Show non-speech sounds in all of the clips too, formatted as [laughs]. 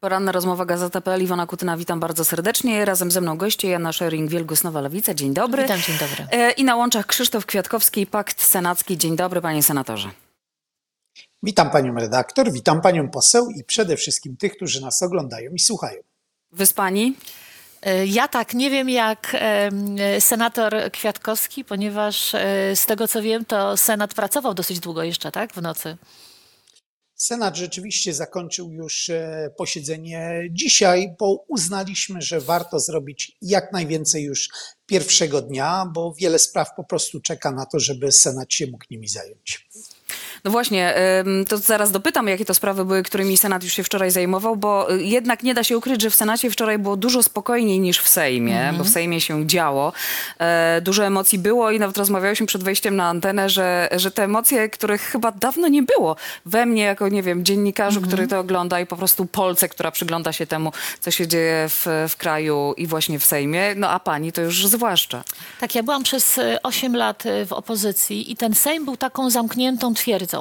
Poranna rozmowa Gazeta.pl, Iwona Kutyna, witam bardzo serdecznie. Razem ze mną goście Jana Szering, Wielgus Nowa Lewica, dzień dobry. Witam, dzień dobry. E, I na łączach Krzysztof Kwiatkowski, Pakt Senacki, dzień dobry panie senatorze. Witam panią redaktor, witam panią poseł i przede wszystkim tych, którzy nas oglądają i słuchają. Wyspani? E, Ja tak, nie wiem jak senator Kwiatkowski, ponieważ e, z tego co wiem, to Senat pracował dosyć długo jeszcze, tak, w nocy. Senat rzeczywiście zakończył już e, posiedzenie dzisiaj, bo uznaliśmy, że warto zrobić jak najwięcej już pierwszego dnia, bo wiele spraw po prostu czeka na to, żeby Senat się mógł nimi zająć. No właśnie, to zaraz dopytam, jakie to sprawy były, którymi Senat już się wczoraj zajmował, bo y, jednak nie da się ukryć, że w Senacie wczoraj było dużo spokojniej niż w Sejmie, bo w Sejmie się działo. E, dużo emocji było i nawet rozmawiałyśmy przed wejściem na antenę, że, że te emocje, których chyba dawno nie było we mnie, jako, nie wiem, dziennikarzu, który to ogląda i po prostu Polce, która przygląda się temu, co się dzieje w, w kraju i właśnie w Sejmie, no a pani to już zwłaszcza. Tak, ja byłam przez e, 8 lat e, w opozycji i ten Sejm był taką zamkniętą twierdzą.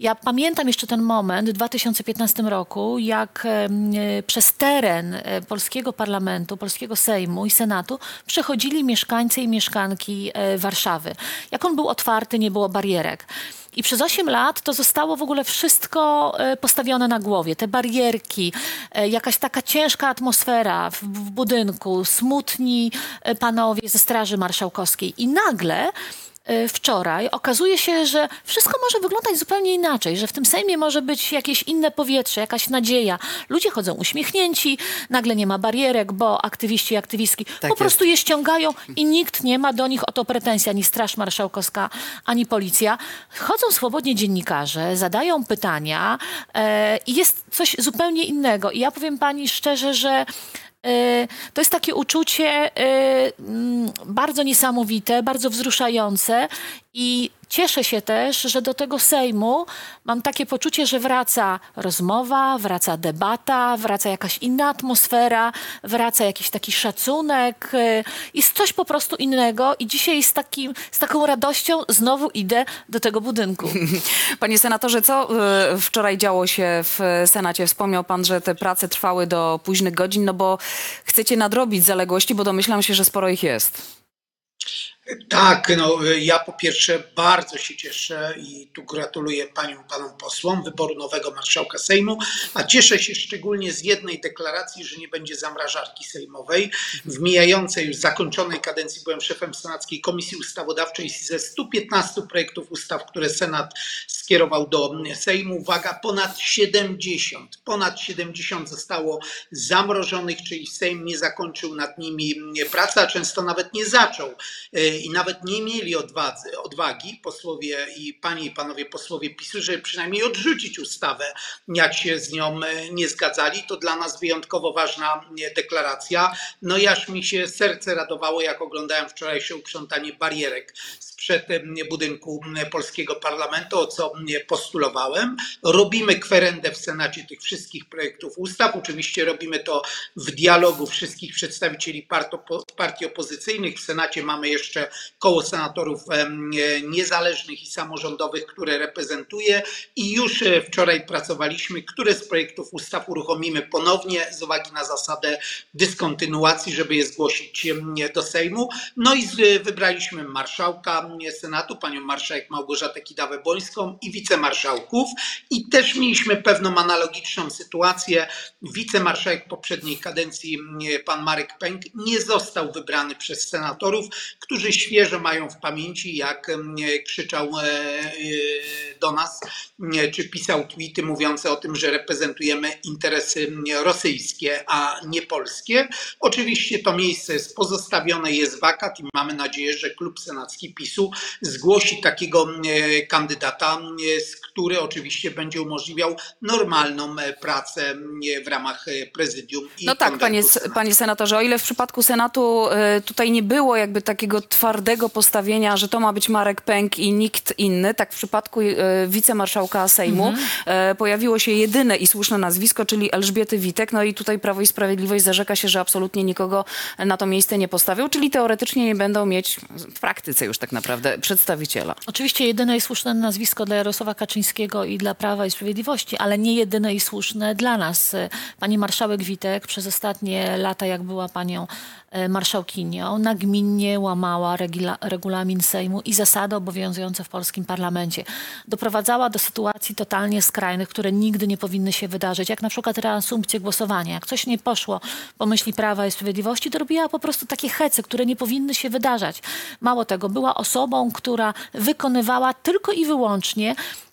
Ja pamiętam jeszcze ten moment w 2015 roku, jak e, przez teren e, polskiego parlamentu, polskiego Sejmu i Senatu przechodzili mieszkańcy i mieszkanki e, Warszawy. Jak on był otwarty, nie było barierek. I przez 8 lat to zostało w ogóle wszystko postawione na głowie. Te barierki, jakaś taka ciężka atmosfera w, w budynku, smutni panowie ze Straży Marszałkowskiej. I nagle wczoraj okazuje się, że wszystko może wyglądać zupełnie inaczej, że w tym Sejmie może być jakieś inne powietrze, jakaś nadzieja. Ludzie chodzą uśmiechnięci, nagle nie ma barierek, bo aktywiści i aktywistki po jest. prostu je ściągają i nikt nie ma do nich o to pretensji, ani Straż Marszałkowska, ani policja. Chodzą swobodnie dziennikarze, zadają pytania e, i jest coś zupełnie innego. I ja powiem pani szczerze, że to jest takie uczucie e, mm, bardzo niesamowite, bardzo wzruszające i cieszę się też, że do tego Sejmu mam takie poczucie, że wraca rozmowa, wraca debata, wraca jakaś inna atmosfera, wraca jakiś taki szacunek, jest coś po prostu innego i dzisiaj z, takim, z taką radością znowu idę do tego budynku. [laughs] Panie senatorze, co y, wczoraj działo się w Senacie? Wspomniał pan, że te prace trwały do późnych godzin, no bo chcecie nadrobić zaległości, bo domyślam się, że sporo ich jest. Tak, no ja po pierwsze bardzo się cieszę i tu gratuluję paniom, panom posłom wyboru nowego marszałka Sejmu, a cieszę się szczególnie z jednej deklaracji, że nie będzie zamrażarki sejmowej. W mijającej już zakończonej kadencji byłem szefem Senackiej Komisji Ustawodawczej ze 115 projektów ustaw, które Senat skierował do Sejmu. Uwaga, ponad 70, ponad 70 zostało zamrożonych, czyli Sejm nie zakończył nad nimi pracy, a często nawet nie zaczął E, i nawet nie mieli odwadzy, odwagi posłowie i panie i panowie posłowie PiSu, żeby przynajmniej odrzucić ustawę, jak się z nią e, nie zgadzali. To dla nas wyjątkowo ważna e, deklaracja. No i aż mi się serce radowało, jak oglądałem wczorajsze uprzątanie barierek sprzed budynku polskiego parlamentu, o co postulowałem. Robimy kwerendę w Senacie tych wszystkich projektów ustaw. Oczywiście robimy to w dialogu wszystkich przedstawicieli partii opozycyjnych. W Senacie mamy jeszcze koło senatorów e, niezależnych i samorządowych, które reprezentuję i już e, wczoraj pracowaliśmy, które z projektów ustaw uruchomimy ponownie z uwagi na zasadę dyskontynuacji, żeby je zgłosić do Sejmu. No i z, wybraliśmy marszałka Senatu, panią marszałek Małgorzatę Kidawę-Bońską i wicemarszałków i też mieliśmy pewną analogiczną sytuację. Wicemarszałek poprzedniej kadencji, em, pan Marek Pęk, nie został wybrany przez senatorów, którzy świeżo mają w pamięci, jak em, krzyczał e, e, do nas, e, czy pisał tweety mówiące o tym, że reprezentujemy interesy rosyjskie, a nie polskie. Oczywiście to miejsce jest pozostawione, jest wakat i mamy nadzieję, że klub senacki PiSu zgłosi takiego e, kandydata, z- który oczywiście będzie umożliwiał normalną e, pracę e, w ramach e, prezydium i No tak, panie, Senatu. panie senatorze, o ile w przypadku Senatu tutaj nie było jakby takiego twardego postawienia, że to ma być Marek Pęk i nikt inny. Tak w przypadku wicemarszałka Sejmu e, pojawiło się jedyne i słuszne nazwisko, czyli Elżbiety Witek. No i tutaj Prawo i Sprawiedliwość zarzeka się, że absolutnie nikogo na to miejsce nie postawią, czyli teoretycznie nie będą mieć w praktyce już tak naprawdę przedstawiciela. Oczywiście jedyne i słuszne nazwisko dla Jarosława Kaczyńskiego i dla Prawa i Sprawiedliwości, ale nie jedyne i słuszne dla nas. Pani marszałek Witek przez ostatnie lata, jak była panią marszałkinią, nagminnie łamała regula, regulamin Sejmu i zasady obowiązujące w polskim parlamencie. Doprowadzała do sytuacji totalnie skrajnych, które nigdy nie powinny się wydarzyć, jak na przykład reasumpcję głosowania. Jak coś nie poszło po myśli Prawa i Sprawiedliwości, to robiła po prostu takie hece, które nie powinny się wydarzać. Mało tego, była osobą, która wykonywała tylko i wyłącznie e,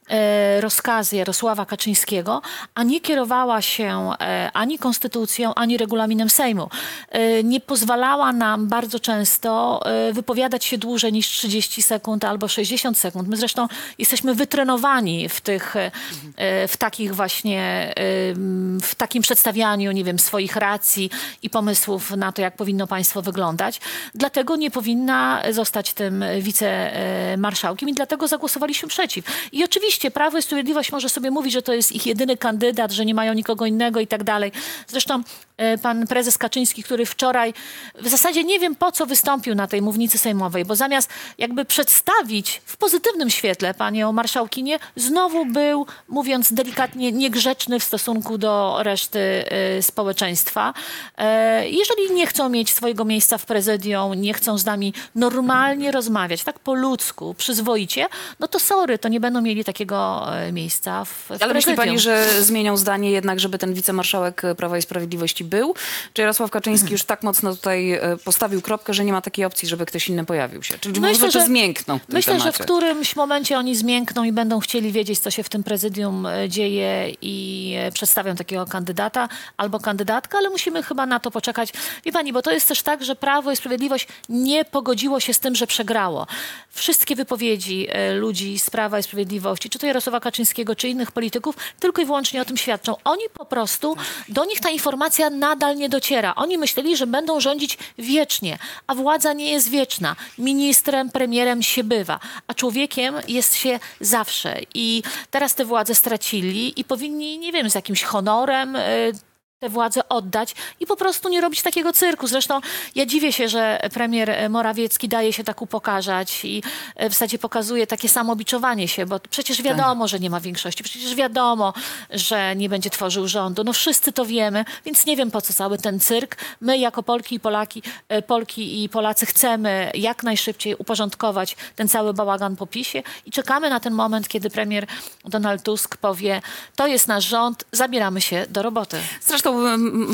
rozkazy Jarosława Kaczyńskiego, a nie kierowała się e, ani konstytucją, ani regulaminem Sejmu. E, Nie pozwalała nam bardzo często e, wypowiadać się dłużej niż 30 sekund albo 60 sekund. My zresztą jesteśmy wytrenowani w tych, e, w takich właśnie, e, w takim przedstawianiu, nie wiem, swoich racji i pomysłów na to, jak powinno państwo wyglądać. Dlatego nie powinna zostać tym wicemarszałkiem i dlatego zagłosowaliśmy przeciw. I oczywiście Prawo i Sprawiedliwość może sobie mówić, że to jest ich jedyny kandydat, że nie mają nikogo innego i tak dalej. Zresztą pan prezes Kaczyński, który wczoraj w zasadzie nie wiem po co wystąpił na tej mównicy sejmowej, bo zamiast jakby przedstawić w pozytywnym świetle panią marszałkinię, znowu był, mówiąc delikatnie, niegrzeczny w stosunku do reszty e, społeczeństwa. E, Jeżeli nie chcą mieć swojego miejsca w prezydium, nie chcą z nami normalnie rozmawiać, tak po ludzku, przyzwoicie, no to sorry, to nie będą mieli takiego e, miejsca w, w Ale myśli prezydium. pani, że zmienią zdanie jednak, żeby ten wicemarszałek Prawa i Sprawiedliwości był? Czy Jarosław Kaczyński już tak mocno tutaj e, postawił kropkę, że nie ma takiej opcji, żeby ktoś inny pojawił się? Czyli Myślę, może, że zmiękną w Myślę, że w temacie. którymś momencie oni zmiękną i będą chcieli wiedzieć, co się w tym prezydium e, dzieje i e, przedstawią takiego kandydata albo kandydatkę, ale musimy chyba na to poczekać. Wie pani, bo to jest też tak, że Prawo i Sprawiedliwość nie pogodziło się z tym, że przegrało. Wszystkie wypowiedzi ludzi z Prawa i Sprawiedliwości, czy to Jarosława Kaczyńskiego, czy innych polityków, tylko i wyłącznie o tym świadczą. Oni po prostu, do nich ta informacja nadal nie dociera. Oni myśleli, że będą rządzić wiecznie, a władza nie jest wieczna. Ministrem, premierem się bywa, a człowiekiem jest się zawsze. I teraz tę władzę stracili i powinni, nie wiem, z jakimś honorem. y, tę władzę oddać i po prostu nie robić takiego cyrku. Zresztą ja dziwię się, że premier Morawiecki daje się tak upokarzać i e, w zasadzie pokazuje takie samobiczowanie się, bo przecież wiadomo, że nie ma większości, przecież wiadomo, że nie będzie tworzył rządu. No wszyscy to wiemy, więc nie wiem po co cały ten cyrk. My jako Polki i Polaki, e, Polki i Polacy chcemy jak najszybciej uporządkować ten cały bałagan po PiSie i czekamy na ten moment, kiedy premier Donald Tusk powie, to jest nasz rząd, zabieramy się do roboty. Zresztą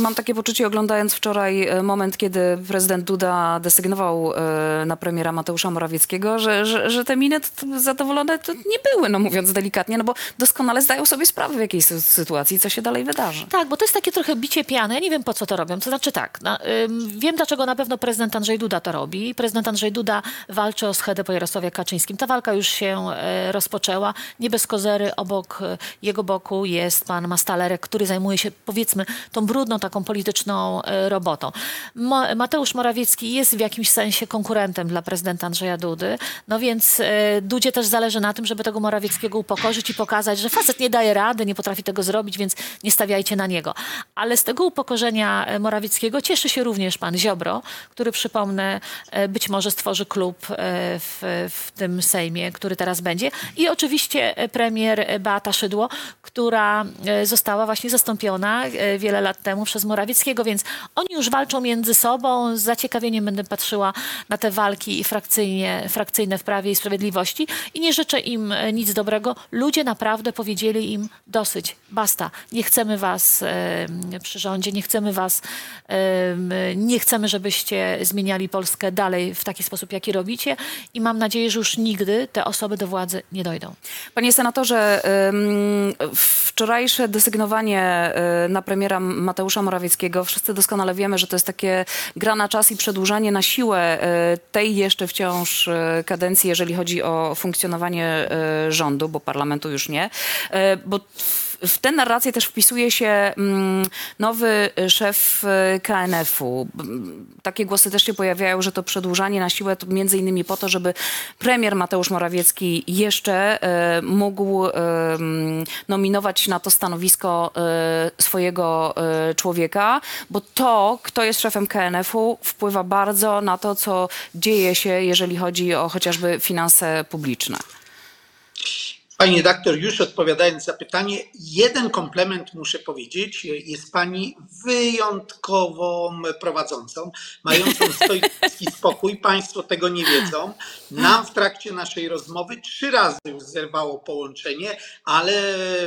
mam takie poczucie, oglądając wczoraj e, moment, kiedy prezydent Duda desygnował e, na premiera Mateusza Morawieckiego, że, że, że te miny zadowolone nie były, no mówiąc delikatnie, no bo doskonale zdają sobie sprawę w jakiej sy- sytuacji, co się dalej wydarzy. Tak, bo to jest takie trochę bicie piany. Ja nie wiem, po co to robią. To znaczy tak, na, ym, wiem, dlaczego na pewno prezydent Andrzej Duda to robi. Prezydent Andrzej Duda walczy o schedę po Jarosławie Kaczyńskim. Ta walka już się e, rozpoczęła. Nie bez kozery obok e, jego boku jest pan Mastalerek, który zajmuje się, powiedzmy, tą brudną, taką polityczną e, robotą. Mateusz Morawiecki jest w jakimś sensie konkurentem dla prezydenta Andrzeja Dudy, no więc e, Dudzie też zależy na tym, żeby tego Morawieckiego upokorzyć i pokazać, że facet nie daje rady, nie potrafi tego zrobić, więc nie stawiajcie na niego. Ale z tego upokorzenia e, Morawieckiego cieszy się również pan Ziobro, który przypomnę, być może stworzy klub w, w tym Sejmie, który teraz będzie. I oczywiście premier Beata Szydło, która została właśnie zastąpiona e, wiele lat temu przez Morawieckiego, więc oni już walczą między sobą. Z zaciekawieniem będę patrzyła na te walki frakcyjnie, frakcyjne w Prawie i Sprawiedliwości i nie życzę im e, nic dobrego. Ludzie naprawdę powiedzieli im dosyć, basta, nie chcemy was e, przy rządzie, nie chcemy was, e, nie chcemy, żebyście zmieniali Polskę dalej w taki sposób, jaki robicie i mam nadzieję, że już nigdy te osoby do władzy nie dojdą. Panie senatorze, wczorajsze desygnowanie y, na premiera Mateusza Morawieckiego, wszyscy doskonale wiemy, że to jest takie gra na czas i przedłużanie na siłę y, tej jeszcze wciąż y, kadencji, jeżeli chodzi o funkcjonowanie y, rządu, bo parlamentu już nie. Bo w tę narrację też wpisuje się mm, nowy szef y, KNF-u. Mm, Takie głosy też się pojawiają, że to przedłużanie na siłę to między innymi po to, żeby premier Mateusz Morawiecki jeszcze e, mógł e, mm, nominować na to stanowisko e, swojego e, człowieka, bo to, kto jest szefem KNF-u, wpływa bardzo na to, co dzieje się, jeżeli chodzi o chociażby finanse publiczne. Pani redaktor, już odpowiadając na pytanie, jeden komplement muszę powiedzieć. Jest pani wyjątkową prowadzącą, mającą [laughs] stoicki spokój. Państwo tego nie wiedzą. Nam w trakcie naszej rozmowy trzy razy już zerwało połączenie, ale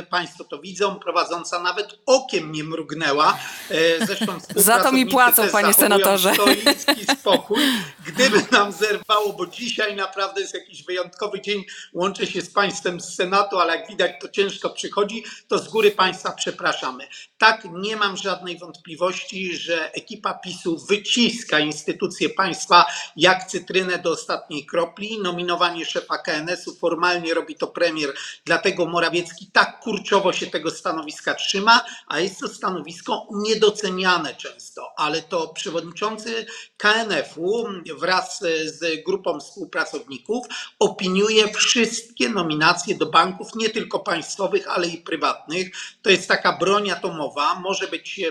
Państwo to widzą. Prowadząca nawet okiem nie mrugnęła. E, Zresztą [laughs] Za to mi płacą, panie senatorze. Stoicki [laughs] spokój. Gdyby nam zerwało, bo dzisiaj naprawdę jest jakiś wyjątkowy dzień, łączę się z Państwem z Senatu, ale jak widać to ciężko przychodzi, to z góry Państwa przepraszamy. Tak, nie mam żadnej wątpliwości, że ekipa PiSu wyciska instytucje państwa jak cytrynę do ostatniej kropli. Nominowanie szefa KNS-u formalnie robi to premier, dlatego Morawiecki tak kurczowo się tego stanowiska trzyma, a jest to stanowisko niedoceniane często, ale to przewodniczący KNF-u wraz z grupą współpracowników opiniuje wszystkie nominacje do banków, nie tylko państwowych, ale i prywatnych. To jest taka broń atomowa. Może być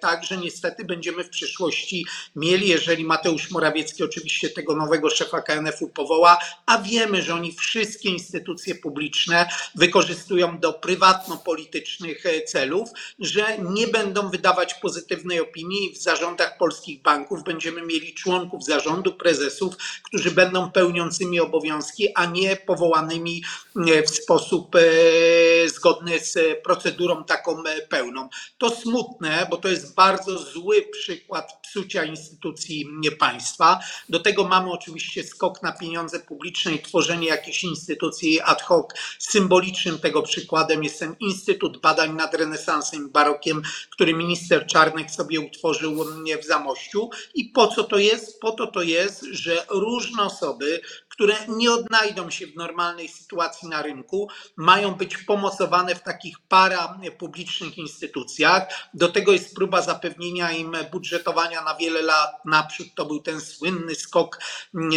tak, że niestety będziemy w przyszłości mieli, jeżeli Mateusz Morawiecki oczywiście tego nowego szefa KNF-u powoła, a wiemy, że oni wszystkie instytucje publiczne wykorzystują do prywatno-politycznych e, celów, że nie będą wydawać pozytywnej opinii w zarządach polskich banków będziemy mieli członków zarządu, prezesów, którzy będą pełniącymi obowiązki, a nie powołanymi e, w sposób e, zgodny z procedurą taką e, pełną. To smutne, bo to jest bardzo zły przykład psucia instytucji państwa. Do tego mamy oczywiście skok na pieniądze publiczne i tworzenie jakichś instytucji ad hoc. Symbolicznym tego przykładem jest ten Instytut Badań nad Renesansem i Barokiem, który minister Czarnek sobie utworzył w Zamościu. I po co to jest? Po to to jest, że różne osoby, które nie odnajdą się w normalnej sytuacji na rynku, mają być pomocowane w takich parapublicznych instytucjach. Do tego jest próba zapewnienia im budżetowania na wiele lat naprzód. To był ten słynny skok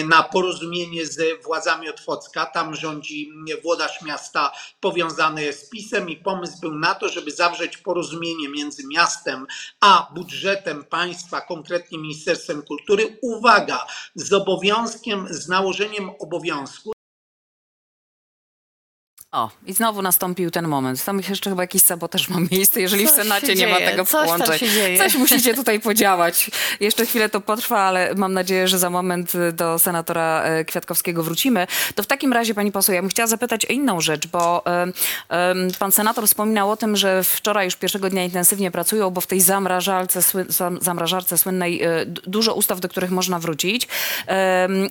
na porozumienie z władzami Otwocka. Tam rządzi włodarz miasta powiązany z PiSem i pomysł był na to, żeby zawrzeć porozumienie między miastem a budżetem państwa, konkretnie Ministerstwem Kultury. Uwaga, z obowiązkiem, z nałożeniem obowiązku O, i znowu nastąpił ten moment. Tam jeszcze chyba jakiś sabotaż ma miejsce, jeżeli w Coś się Senacie nie ma dzieje, tego coś tam połączeń. się dzieje. Coś musicie tutaj podziałać. Jeszcze chwilę to potrwa, ale mam nadzieję, że za moment y, do senatora e, Kwiatkowskiego wrócimy. To w takim razie, pani poseł, ja bym chciała zapytać o inną rzecz, bo pan senator wspominał o tym, że wczoraj już pierwszego dnia intensywnie pracują, bo w tej zamrażalce, sły, zam- zamrażarce słynnej e, d- dużo ustaw, do których można wrócić.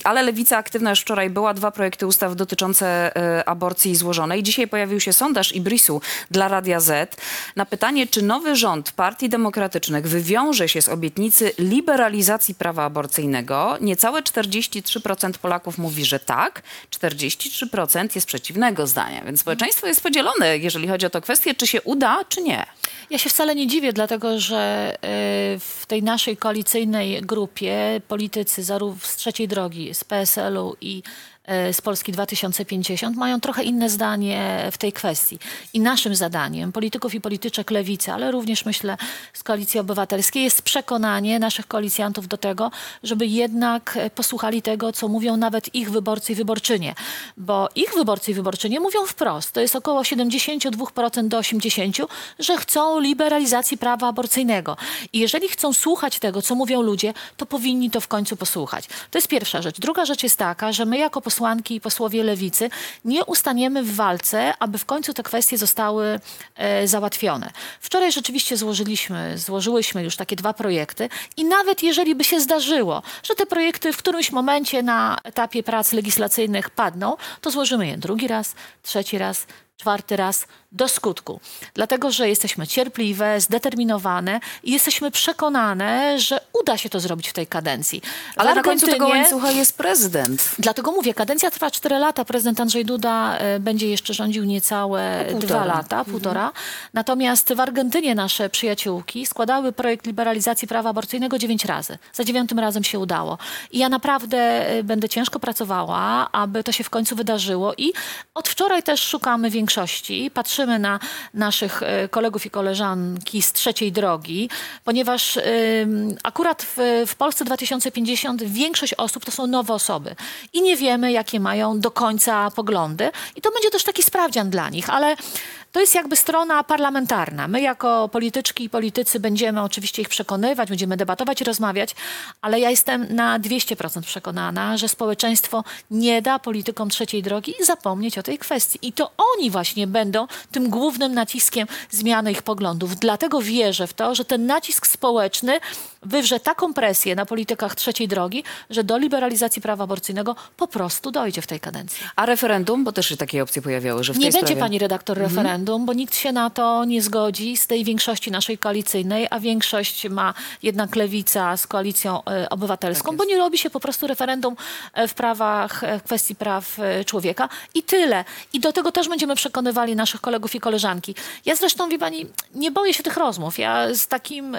Ale Lewica aktywna już wczoraj była. Dwa projekty ustaw dotyczące e, aborcji złożonej. Dzisiaj pojawił się sondaż Ibrisu dla Radia Z na pytanie, czy nowy rząd Partii Demokratycznych wywiąże się z obietnicy liberalizacji prawa aborcyjnego. Niecałe 43% Polaków mówi, że tak, 43% jest przeciwnego zdania. Więc społeczeństwo jest podzielone, jeżeli chodzi o tę kwestię, czy się uda, czy nie. Ja się wcale nie dziwię, dlatego że e, w tej naszej koalicyjnej grupie politycy zarówno z trzeciej drogi, z PSL-u i z Polski 2050 mają trochę inne zdanie w tej kwestii. I naszym zadaniem, polityków i polityczek lewicy, ale również myślę z Koalicji Obywatelskiej, jest przekonanie naszych koalicjantów do tego, żeby jednak e, posłuchali tego, co mówią nawet ich wyborcy i wyborczynie. Bo ich wyborcy i wyborczynie mówią wprost, to jest około 72% do 80%, że chcą liberalizacji prawa aborcyjnego. I jeżeli chcą słuchać tego, co mówią ludzie, to powinni to w końcu posłuchać. To jest pierwsza rzecz. Druga rzecz jest taka, że my jako posłanki i posłowie lewicy nie ustaniemy w walce, aby w końcu te kwestie zostały e, załatwione. Wczoraj rzeczywiście złożyliśmy, złożyłyśmy już takie dwa projekty i nawet jeżeli by się zdarzyło, że te projekty w którymś momencie na etapie prac legislacyjnych padną, to złożymy je drugi raz, trzeci raz, czwarty raz do skutku. Dlatego, że jesteśmy cierpliwe, zdeterminowane i jesteśmy przekonane, że uda się to zrobić w tej kadencji. W Ale na końcu tego łańcucha jest prezydent. Dlatego mówię, kadencja trwa 4 lata. Prezydent Andrzej Duda e, będzie jeszcze rządził niecałe No, półtora. dwa lata, półtora. Natomiast w Argentynie nasze przyjaciółki składały projekt liberalizacji prawa aborcyjnego dziewięć razy. Za dziewiątym razem się udało. I ja naprawdę e, będę ciężko pracowała, aby to się w końcu wydarzyło. I od wczoraj też szukamy większości. Patrzymy na naszych e, kolegów i koleżanki z trzeciej drogi, ponieważ ym, akurat w, w Polsce 2050 większość osób to są nowe osoby i nie wiemy, jakie mają do końca poglądy. I to będzie też taki sprawdzian dla nich, ale to jest jakby strona parlamentarna. My jako polityczki i politycy będziemy oczywiście ich przekonywać, będziemy debatować rozmawiać, ale ja jestem na 200% przekonana, że społeczeństwo nie da politykom trzeciej drogi zapomnieć o tej kwestii. I to oni właśnie będą tym głównym naciskiem zmiany ich poglądów. Dlatego wierzę w to, że ten nacisk społeczny wywrze taką presję na politykach trzeciej drogi, że do liberalizacji prawa aborcyjnego po prostu dojdzie w tej kadencji. A referendum, bo też się takie opcje pojawiały, że w Nie tej będzie sprawie... pani redaktor referendum, bo nikt się na to nie zgodzi z tej większości naszej koalicyjnej, a większość ma jednak lewica z koalicją e, obywatelską, bo nie robi się po prostu referendum e, w prawach, e, w kwestii praw człowieka i tyle. I do tego też będziemy przekonywali naszych kolegów i koleżanki. Ja zresztą, wie pani, nie boję się tych rozmów. Ja z, takim,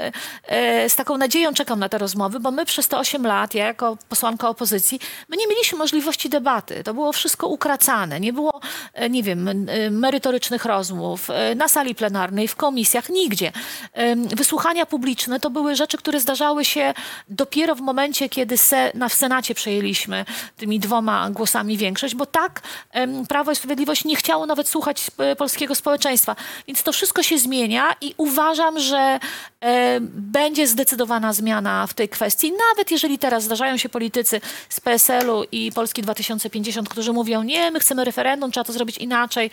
z taką nadzieją czekam na te rozmowy, bo my przez te 8 lat, ja jako posłanka opozycji, my nie mieliśmy możliwości debaty. To było wszystko ukracane. Nie było, e, nie wiem, e, merytorycznych rozmów e, na sali plenarnej, w komisjach, nigdzie. Wysłuchania publiczne to były rzeczy, które zdarzały się dopiero w momencie, kiedy na, w Senacie przejęliśmy tymi dwoma głosami większość, bo tak Prawo i Sprawiedliwość nie chciało nawet słuchać polskiego społeczeństwa. Więc to wszystko się zmienia i uważam, że będzie zdecydowana zmiana w tej kwestii. Nawet jeżeli teraz zdarzają się politycy z PSL-u i Polski 2050, którzy mówią, nie, my chcemy referendum, trzeba to zrobić inaczej,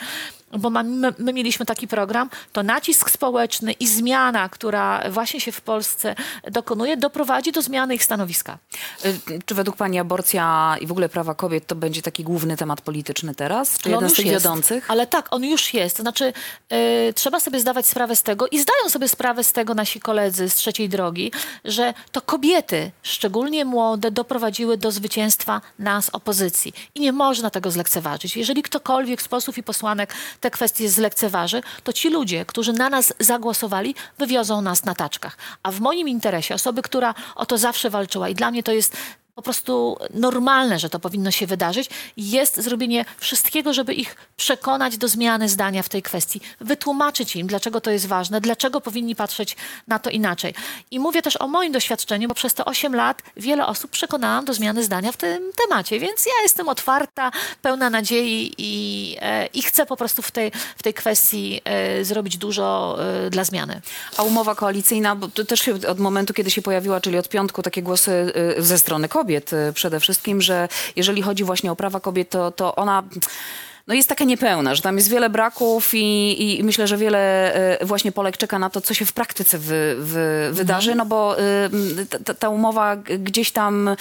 bo my, my mieliśmy taki program, to nacisk społeczny i zmiana, która właśnie się w Polsce dokonuje, doprowadzi do zmiany ich stanowiska. Y, Czy według pani aborcja i w ogóle prawa kobiet to będzie taki główny temat polityczny teraz? Czy on jeden z tych jest. wiodących? Ale tak, on już jest. To znaczy, e, trzeba sobie zdawać sprawę z tego i zdają sobie sprawę z tego nasi koledzy z trzeciej drogi, że to kobiety, szczególnie młode, doprowadziły do zwycięstwa nas, opozycji. I nie można tego zlekceważyć. Jeżeli ktokolwiek z posłów i posłanek te kwestie zlekceważy, to ci ludzie, którzy na nas zagłosowali, wywiozą nas na taczkach. A w moim interesie, osoby, która o to zawsze walczyła i dla mnie to jest po prostu normalne, że to powinno się wydarzyć, jest zrobienie wszystkiego, żeby ich przekonać do zmiany zdania w tej kwestii, wytłumaczyć im, dlaczego to jest ważne, dlaczego powinni patrzeć na to inaczej. I mówię też o moim doświadczeniu, bo przez te 8 lat wiele osób przekonałam do zmiany zdania w tym temacie, więc ja jestem otwarta, pełna nadziei i, e, i chcę po prostu w tej, w tej kwestii e, zrobić dużo e, dla zmiany. A umowa koalicyjna, bo to też od momentu, kiedy się pojawiła, czyli od piątku, takie głosy ze strony kobiet y, przede wszystkim, że jeżeli chodzi właśnie o prawa kobiet, to, to ona no jest taka niepełna, że tam jest wiele braków i, i myślę, że wiele y, właśnie Polek czeka na to, co się w praktyce wy, wy, wydarzy, no bo y, ta- ta, umowa gdzieś tam y,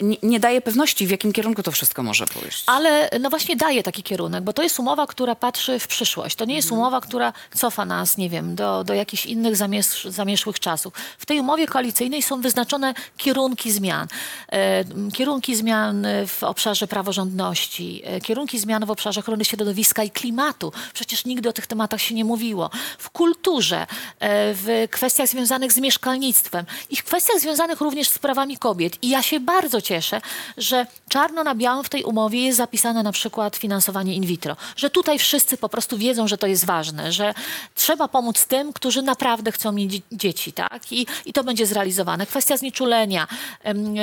nie, nie daje pewności, w jakim kierunku to wszystko może pójść. Ale no właśnie daje taki kierunek, bo to jest umowa, która patrzy w przyszłość. To nie jest umowa, która cofa nas, nie wiem, do, do jakichś innych zamierz, zamieszłych czasów. W tej umowie koalicyjnej są wyznaczone kierunki zmian. E, kierunki zmian w obszarze praworządności, e, kierunki zmian w obszarze ochrony środowiska i klimatu. Przecież nigdy o tych tematach się nie mówiło. W kulturze, e, w kwestiach związanych z mieszkalnictwem i w kwestiach związanych również z prawami kobiet. I ja się bardzo cieszę, że czarno na białym w tej umowie jest zapisane na przykład finansowanie in vitro. Że tutaj wszyscy po prostu wiedzą, że to jest ważne, że trzeba pomóc tym, którzy naprawdę chcą mieć dzie- dzieci, tak? I, i to będzie zrealizowane. Kwestia znieczulenia, e, em,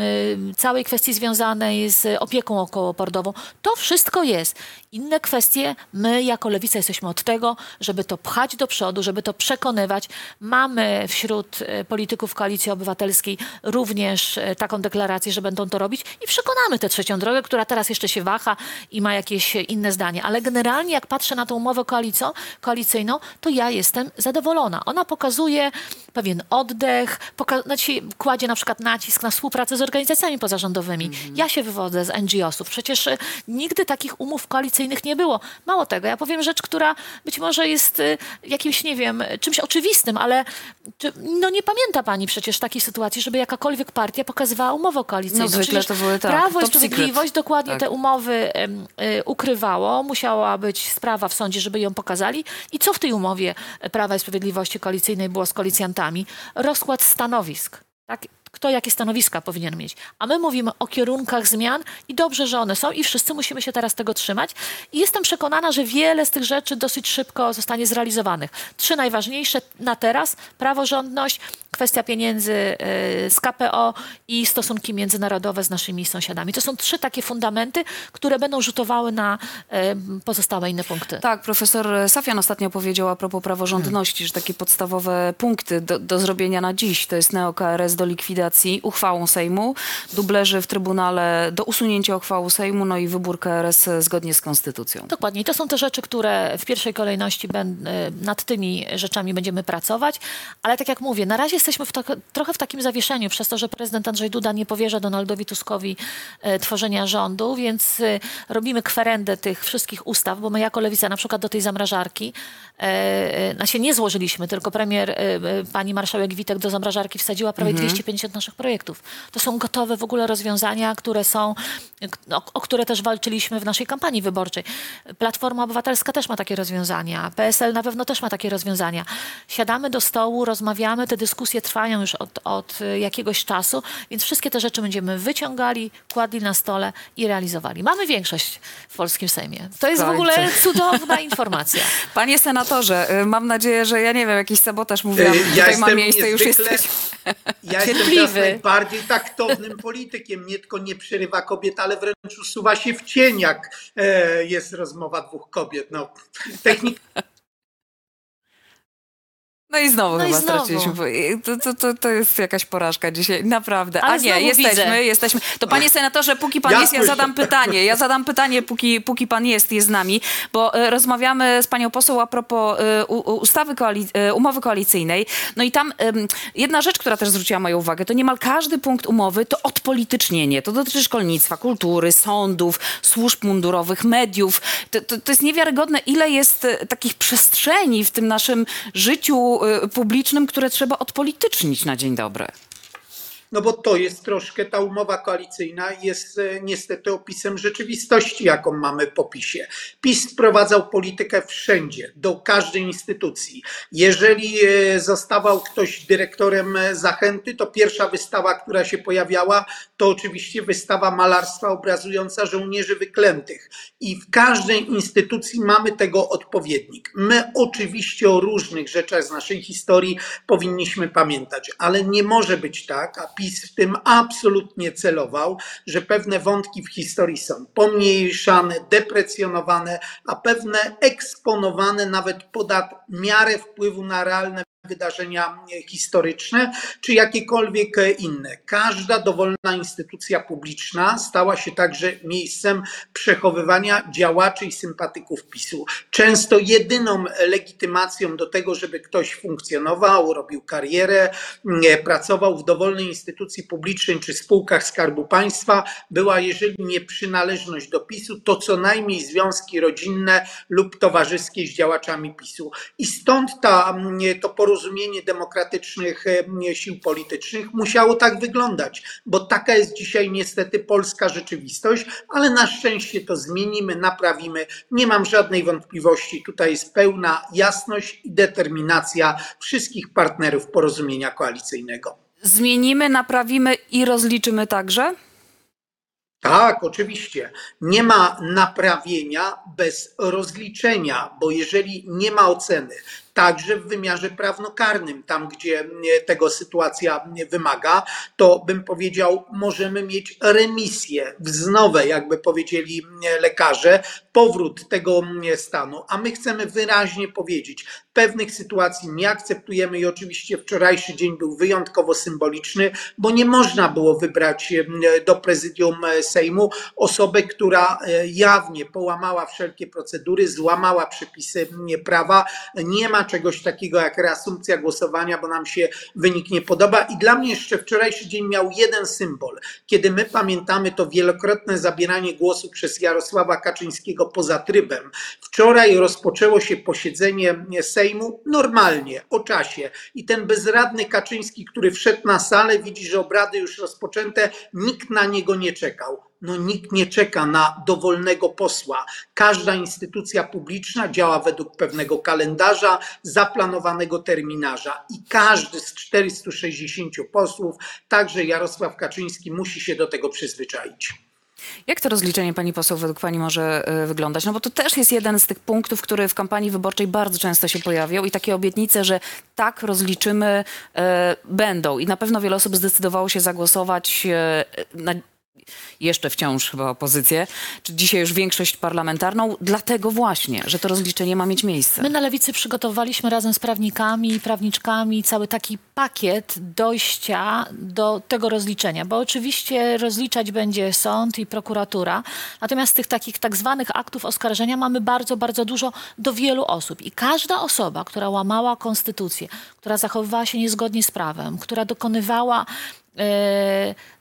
e, całej kwestii związanej z opieką okołopordową. To wszystko jest. Inne kwestie, my jako Lewica jesteśmy od tego, żeby to pchać do przodu, żeby to przekonywać. Mamy wśród e, polityków Koalicji Obywatelskiej również e, taką deklarację, że będą to robić i przekonamy tę trzecią drogę, która teraz jeszcze się waha i ma jakieś inne zdanie. Ale generalnie jak patrzę na tą umowę koalicją, koalicyjną, to ja jestem zadowolona. Ona pokazuje pewien oddech, poka- znaczy kładzie na przykład nacisk na współpracę z organizacjami pozarządowymi. Ja się wywodzę z NGO-sów. Przecież nigdy takich umów koalicyjnych nie było. Mało tego, ja powiem rzecz, która być może jest y, jakimś, nie wiem, czymś oczywistym, ale czy, no nie pamięta pani przecież takiej sytuacji, żeby jakakolwiek partia pokazywała umowę koalicyjną. No zwykle Przecież to były tak, Prawo i Sprawiedliwość dokładnie Tak. te umowy y, ukrywało. Musiała być sprawa w sądzie, żeby ją pokazali. I co w tej umowie Prawa i Sprawiedliwości koalicyjnej było z koalicjantami? Rozkład stanowisk. Tak? Kto jakie stanowiska powinien mieć. A my mówimy o kierunkach zmian i dobrze, że one są i wszyscy musimy się teraz tego trzymać. I jestem przekonana, że wiele z tych rzeczy dosyć szybko zostanie zrealizowanych. Trzy najważniejsze na teraz. Praworządność, kwestia pieniędzy y, z KPO i stosunki międzynarodowe z naszymi sąsiadami. To są trzy takie fundamenty, które będą rzutowały na y, pozostałe inne punkty. Tak, profesor Safian ostatnio powiedział a propos praworządności, że takie podstawowe punkty do, do zrobienia na dziś to jest neo-KRS do likwidacji uchwałą Sejmu, dublerzy w Trybunale do usunięcia uchwału Sejmu, no i wybór KRS zgodnie z konstytucją. Dokładnie. To są te rzeczy, które w pierwszej kolejności y, nad tymi rzeczami będziemy pracować. Ale tak jak mówię, na razie jesteśmy w to, trochę w takim zawieszeniu przez to, że prezydent Andrzej Duda nie powierza Donaldowi Tuskowi e, tworzenia rządu, więc e, robimy kwerendę tych wszystkich ustaw, bo my jako Lewica na przykład do tej zamrażarki e, e, na się nie złożyliśmy, tylko premier, e, e, pani marszałek Witek do zamrażarki wsadziła prawie 250 naszych projektów. To są gotowe w ogóle rozwiązania, które są, o, o które też walczyliśmy w naszej kampanii wyborczej. Platforma Obywatelska też ma takie rozwiązania. PSL na pewno też ma takie rozwiązania. Siadamy do stołu, rozmawiamy, te dyskusje trwają już od, od y, jakiegoś czasu, więc wszystkie te rzeczy będziemy wyciągali, kładli na stole i realizowali. Mamy większość w polskim Sejmie. To jest w ogóle cudowna [laughs] informacja. Panie senatorze, y, mam nadzieję, że ja nie wiem, jakiś sabotaż mówiłam, Y, tutaj ma jestem miejsce, już jesteś. [laughs] Ja jestem Cierpliwy. najbardziej taktownym politykiem. Nie tylko nie przerywa kobiet, ale wręcz usuwa się w cień, jak e, jest rozmowa dwóch kobiet. No, technika No i znowu No i chyba znowu. straciliśmy. To, to, to, to jest jakaś porażka dzisiaj, naprawdę. Ale A nie, jesteśmy, widzę. jesteśmy. To panie senatorze, póki pan Ja jest, ja zadam pytanie. Ja zadam pytanie, póki, póki pan jest, jest z nami, bo e, rozmawiamy z panią poseł a propos e, u, ustawy koali- e, umowy koalicyjnej. No i tam em, jedna rzecz, która też zwróciła moją uwagę, to niemal każdy punkt umowy to odpolitycznienie. To dotyczy szkolnictwa, kultury, sądów, służb mundurowych, mediów. To, to, to jest niewiarygodne, ile jest e, takich przestrzeni w tym naszym życiu e, publicznym, które trzeba odpolitycznić na dzień dobry. No bo to jest troszkę, ta umowa koalicyjna jest e, niestety opisem rzeczywistości, jaką mamy po PiSie. PiS wprowadzał politykę wszędzie, do każdej instytucji. Jeżeli e, zostawał ktoś dyrektorem e, Zachęty, to pierwsza wystawa, która się pojawiała, to oczywiście wystawa malarstwa obrazująca żołnierzy wyklętych. I w każdej instytucji mamy tego odpowiednik. My oczywiście o różnych rzeczach z naszej historii powinniśmy pamiętać, ale nie może być tak, a PiS w tym absolutnie celował, że pewne wątki w historii są pomniejszane, deprecjonowane, a pewne eksponowane nawet ponad miarę wpływu na realne wydarzenia historyczne, czy jakiekolwiek inne. Każda dowolna instytucja publiczna stała się także miejscem przechowywania działaczy i sympatyków PiSu. Często jedyną legitymacją do tego, żeby ktoś funkcjonował, robił karierę, pracował w dowolnej instytucji publicznej czy spółkach Skarbu Państwa, była, jeżeli nie przynależność do PiSu, to co najmniej związki rodzinne lub towarzyskie z działaczami PiSu. I stąd ta, to porozumienie demokratycznych e, sił politycznych musiało tak wyglądać, bo taka jest dzisiaj niestety polska rzeczywistość, ale na szczęście to zmienimy, naprawimy. Nie mam żadnej wątpliwości. Tutaj jest pełna jasność i determinacja wszystkich partnerów porozumienia koalicyjnego. Zmienimy, naprawimy i rozliczymy także? Tak, oczywiście. Nie ma naprawienia bez rozliczenia, bo jeżeli nie ma oceny, także w wymiarze prawnokarnym, tam gdzie e, tego sytuacja e, wymaga, to bym powiedział, możemy mieć remisję, wznowę, jakby powiedzieli e, lekarze, powrót tego stanu, a my chcemy wyraźnie powiedzieć, pewnych sytuacji nie akceptujemy i oczywiście wczorajszy dzień był wyjątkowo symboliczny, bo nie można było wybrać do prezydium Sejmu osobę, która jawnie połamała wszelkie procedury, złamała przepisy prawa. Nie ma czegoś takiego jak reasumpcja głosowania, bo nam się wynik nie podoba. I dla mnie jeszcze wczorajszy dzień miał jeden symbol. Kiedy my pamiętamy to wielokrotne zabieranie głosu przez Jarosława Kaczyńskiego poza trybem, wczoraj rozpoczęło się posiedzenie Sejmu normalnie, o czasie. I ten bezradny Kaczyński, który wszedł na salę, widzi, że obrady już rozpoczęte, nikt na niego nie czekał. No nikt nie czeka na dowolnego posła. Każda instytucja publiczna działa według pewnego kalendarza, zaplanowanego terminarza i każdy z 460 posłów, także Jarosław Kaczyński, musi się do tego przyzwyczaić. Jak to rozliczenie pani poseł według pani może e, wyglądać? No bo to też jest jeden z tych punktów, który w kampanii wyborczej bardzo często się pojawiał i takie obietnice, że tak rozliczymy e, będą. I na pewno wiele osób zdecydowało się zagłosować e, na jeszcze wciąż chyba opozycję, czy dzisiaj już większość parlamentarną, dlatego właśnie, że to rozliczenie ma mieć miejsce. My na Lewicy przygotowaliśmy razem z prawnikami i prawniczkami cały taki pakiet dojścia do tego rozliczenia, bo oczywiście rozliczać będzie sąd i prokuratura, natomiast tych takich tak zwanych aktów oskarżenia mamy bardzo, bardzo dużo do wielu osób. I każda osoba, która łamała konstytucję, która zachowywała się niezgodnie z prawem, która dokonywała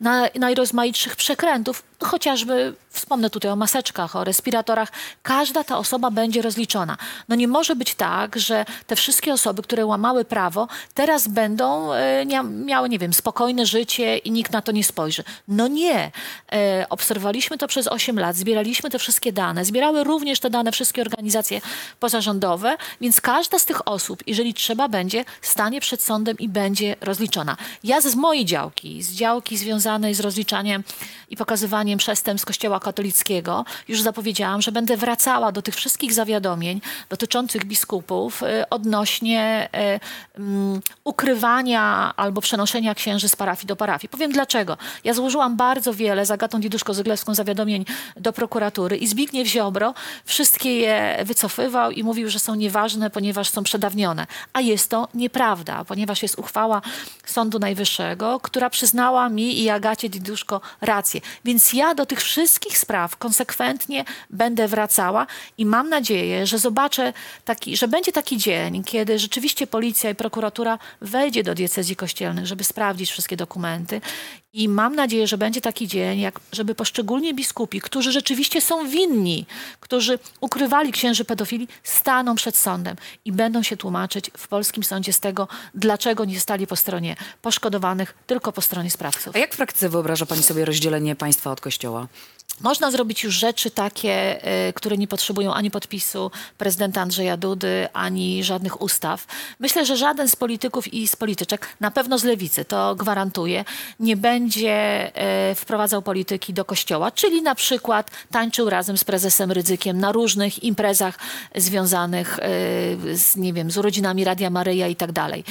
na, najrozmaitszych przekrętów, no chociażby wspomnę tutaj o maseczkach, o respiratorach, każda ta osoba będzie rozliczona. No nie może być tak, że te wszystkie osoby, które łamały prawo, teraz będą e, miały, nie wiem, spokojne życie i nikt na to nie spojrzy. No nie. E, obserwowaliśmy to przez 8 lat, zbieraliśmy te wszystkie dane, zbierały również te dane wszystkie organizacje pozarządowe, więc każda z tych osób, jeżeli trzeba będzie, stanie przed sądem i będzie rozliczona. Ja z mojej działki, z działki związanej z rozliczaniem i pokazywaniem przestępstw Kościoła katolickiego, już zapowiedziałam, że będę wracała do tych wszystkich zawiadomień dotyczących biskupów y, odnośnie y, mm, ukrywania albo przenoszenia księży z parafii do parafii. Powiem dlaczego. Ja złożyłam bardzo wiele, z Agatą Diduszko-Zyglewską, zawiadomień do prokuratury i Zbigniew Ziobro wszystkie je wycofywał i mówił, że są nieważne, ponieważ są przedawnione. A jest to nieprawda, ponieważ jest uchwała Sądu Najwyższego, która przyznała mi i Agacie Diduszko rację. Więc ja do tych wszystkich spraw konsekwentnie będę wracała i mam nadzieję, że zobaczę taki, że będzie taki dzień, kiedy rzeczywiście policja i prokuratura wejdzie do diecezji kościelnych, żeby sprawdzić wszystkie dokumenty. I mam nadzieję, że będzie taki dzień, jak, żeby poszczególni biskupi, którzy rzeczywiście są winni, którzy ukrywali księży pedofili, staną przed sądem i będą się tłumaczyć w polskim sądzie z tego, dlaczego nie stali po stronie poszkodowanych, tylko po stronie sprawców. A jak w praktyce wyobraża pani sobie rozdzielenie państwa od kościoła? Można zrobić już rzeczy takie, y, które nie potrzebują ani podpisu prezydenta Andrzeja Dudy, ani żadnych ustaw. Myślę, że żaden z polityków i z polityczek, na pewno z lewicy, to gwarantuję, nie będzie y, wprowadzał polityki do kościoła, czyli na przykład tańczył razem z prezesem Rydzykiem na różnych imprezach związanych y, z, nie wiem, z urodzinami Radia Maryja i tak dalej.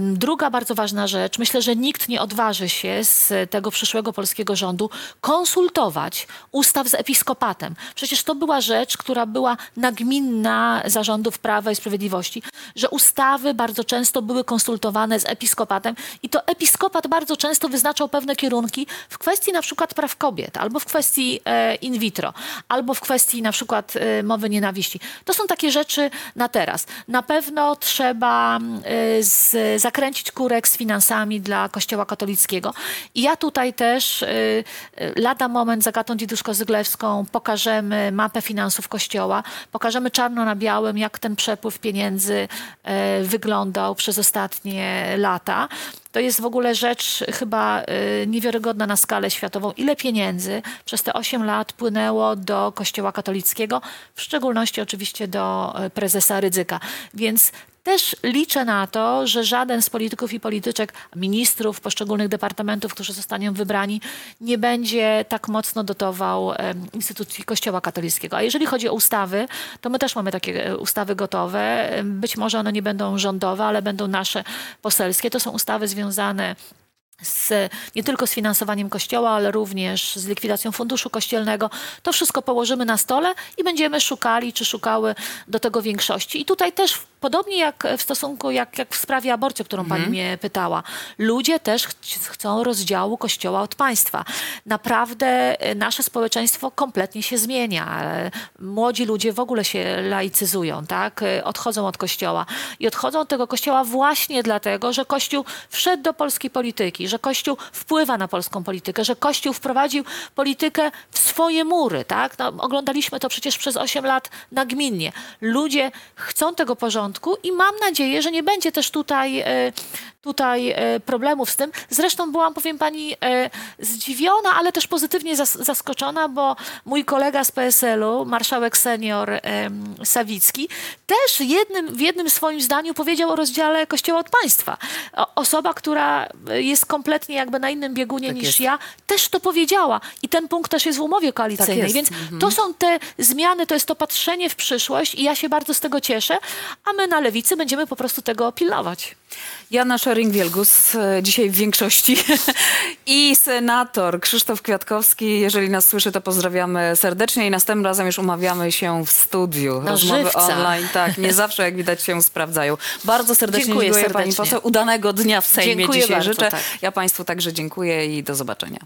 Druga bardzo ważna rzecz, myślę, że nikt nie odważy się z tego przyszłego polskiego rządu konsultować ustaw z episkopatem. Przecież to była rzecz, która była nagminna zarządów Prawa i Sprawiedliwości, że ustawy bardzo często były konsultowane z episkopatem i to episkopat bardzo często wyznaczał pewne kierunki w kwestii na przykład praw kobiet, albo w kwestii e, in vitro, albo w kwestii na przykład e, mowy nienawiści. To są takie rzeczy na teraz. Na pewno trzeba e, z, zakręcić kurek z finansami dla Kościoła katolickiego. I ja tutaj też e, e, lada moment z Agatą Diduszko-Zyglewską pokażemy mapę finansów Kościoła, pokażemy czarno na białym, jak ten przepływ pieniędzy e, wyglądał przez ostatnie lata. To jest w ogóle rzecz chyba y, niewiarygodna na skalę światową. Ile pieniędzy przez te 8 lat płynęło do Kościoła katolickiego, w szczególności oczywiście do y, prezesa Rydzyka. Więc też liczę na to, że żaden z polityków i polityczek, ministrów poszczególnych departamentów, którzy zostaną wybrani, nie będzie tak mocno dotował instytucji Kościoła katolickiego. A jeżeli chodzi o ustawy, to my też mamy takie e, ustawy gotowe. Być może one nie będą rządowe, ale będą nasze poselskie. To są ustawy związane z, nie tylko z finansowaniem kościoła, ale również z likwidacją funduszu kościelnego. To wszystko położymy na stole i będziemy szukali, czy szukały do tego większości. I tutaj też, podobnie jak w stosunku, jak, jak w sprawie aborcji, o którą pani mnie pytała, ludzie też ch- chcą rozdziału kościoła od państwa. Naprawdę e, nasze społeczeństwo kompletnie się zmienia. E, Młodzi ludzie w ogóle się laicyzują, tak? E, Odchodzą od kościoła. I odchodzą od tego kościoła właśnie dlatego, że kościół wszedł do polskiej polityki, że kościół wpływa na polską politykę, że kościół wprowadził politykę w swoje mury, tak? No, oglądaliśmy to przecież przez 8 lat nagminnie. Ludzie chcą tego porządku i mam nadzieję, że nie będzie też tutaj, e, tutaj e, problemów z tym. Zresztą byłam, powiem pani, e, zdziwiona, ale też pozytywnie zas- zaskoczona, bo mój kolega z PSL-u, marszałek senior Sawicki, też jednym, w jednym swoim zdaniu powiedział o rozdziale Kościoła od państwa. Osoba, która jest kompletnie jakby na innym biegunie Tak niż jest. ja, też to powiedziała. I ten punkt też jest w umowie koalicyjnej. jest. Więc to są te zmiany, to jest to patrzenie w przyszłość i ja się bardzo z tego cieszę, a my na lewicy będziemy po prostu tego pilnować. Jana Szering-Wielgus, e, dzisiaj w większości, [laughs] i senator Krzysztof Kwiatkowski. Jeżeli nas słyszy, to pozdrawiamy serdecznie i następnym razem już umawiamy się w studiu. Na Rozmowy żywca. online, tak, nie [laughs] zawsze jak widać się sprawdzają. Bardzo serdecznie Dziękuję dziękuję, pani serdecznie. poseł. Udanego dnia w Sejmie Dziękuję dzisiaj bardzo, życzę. tak. Ja państwu także dziękuję i do zobaczenia.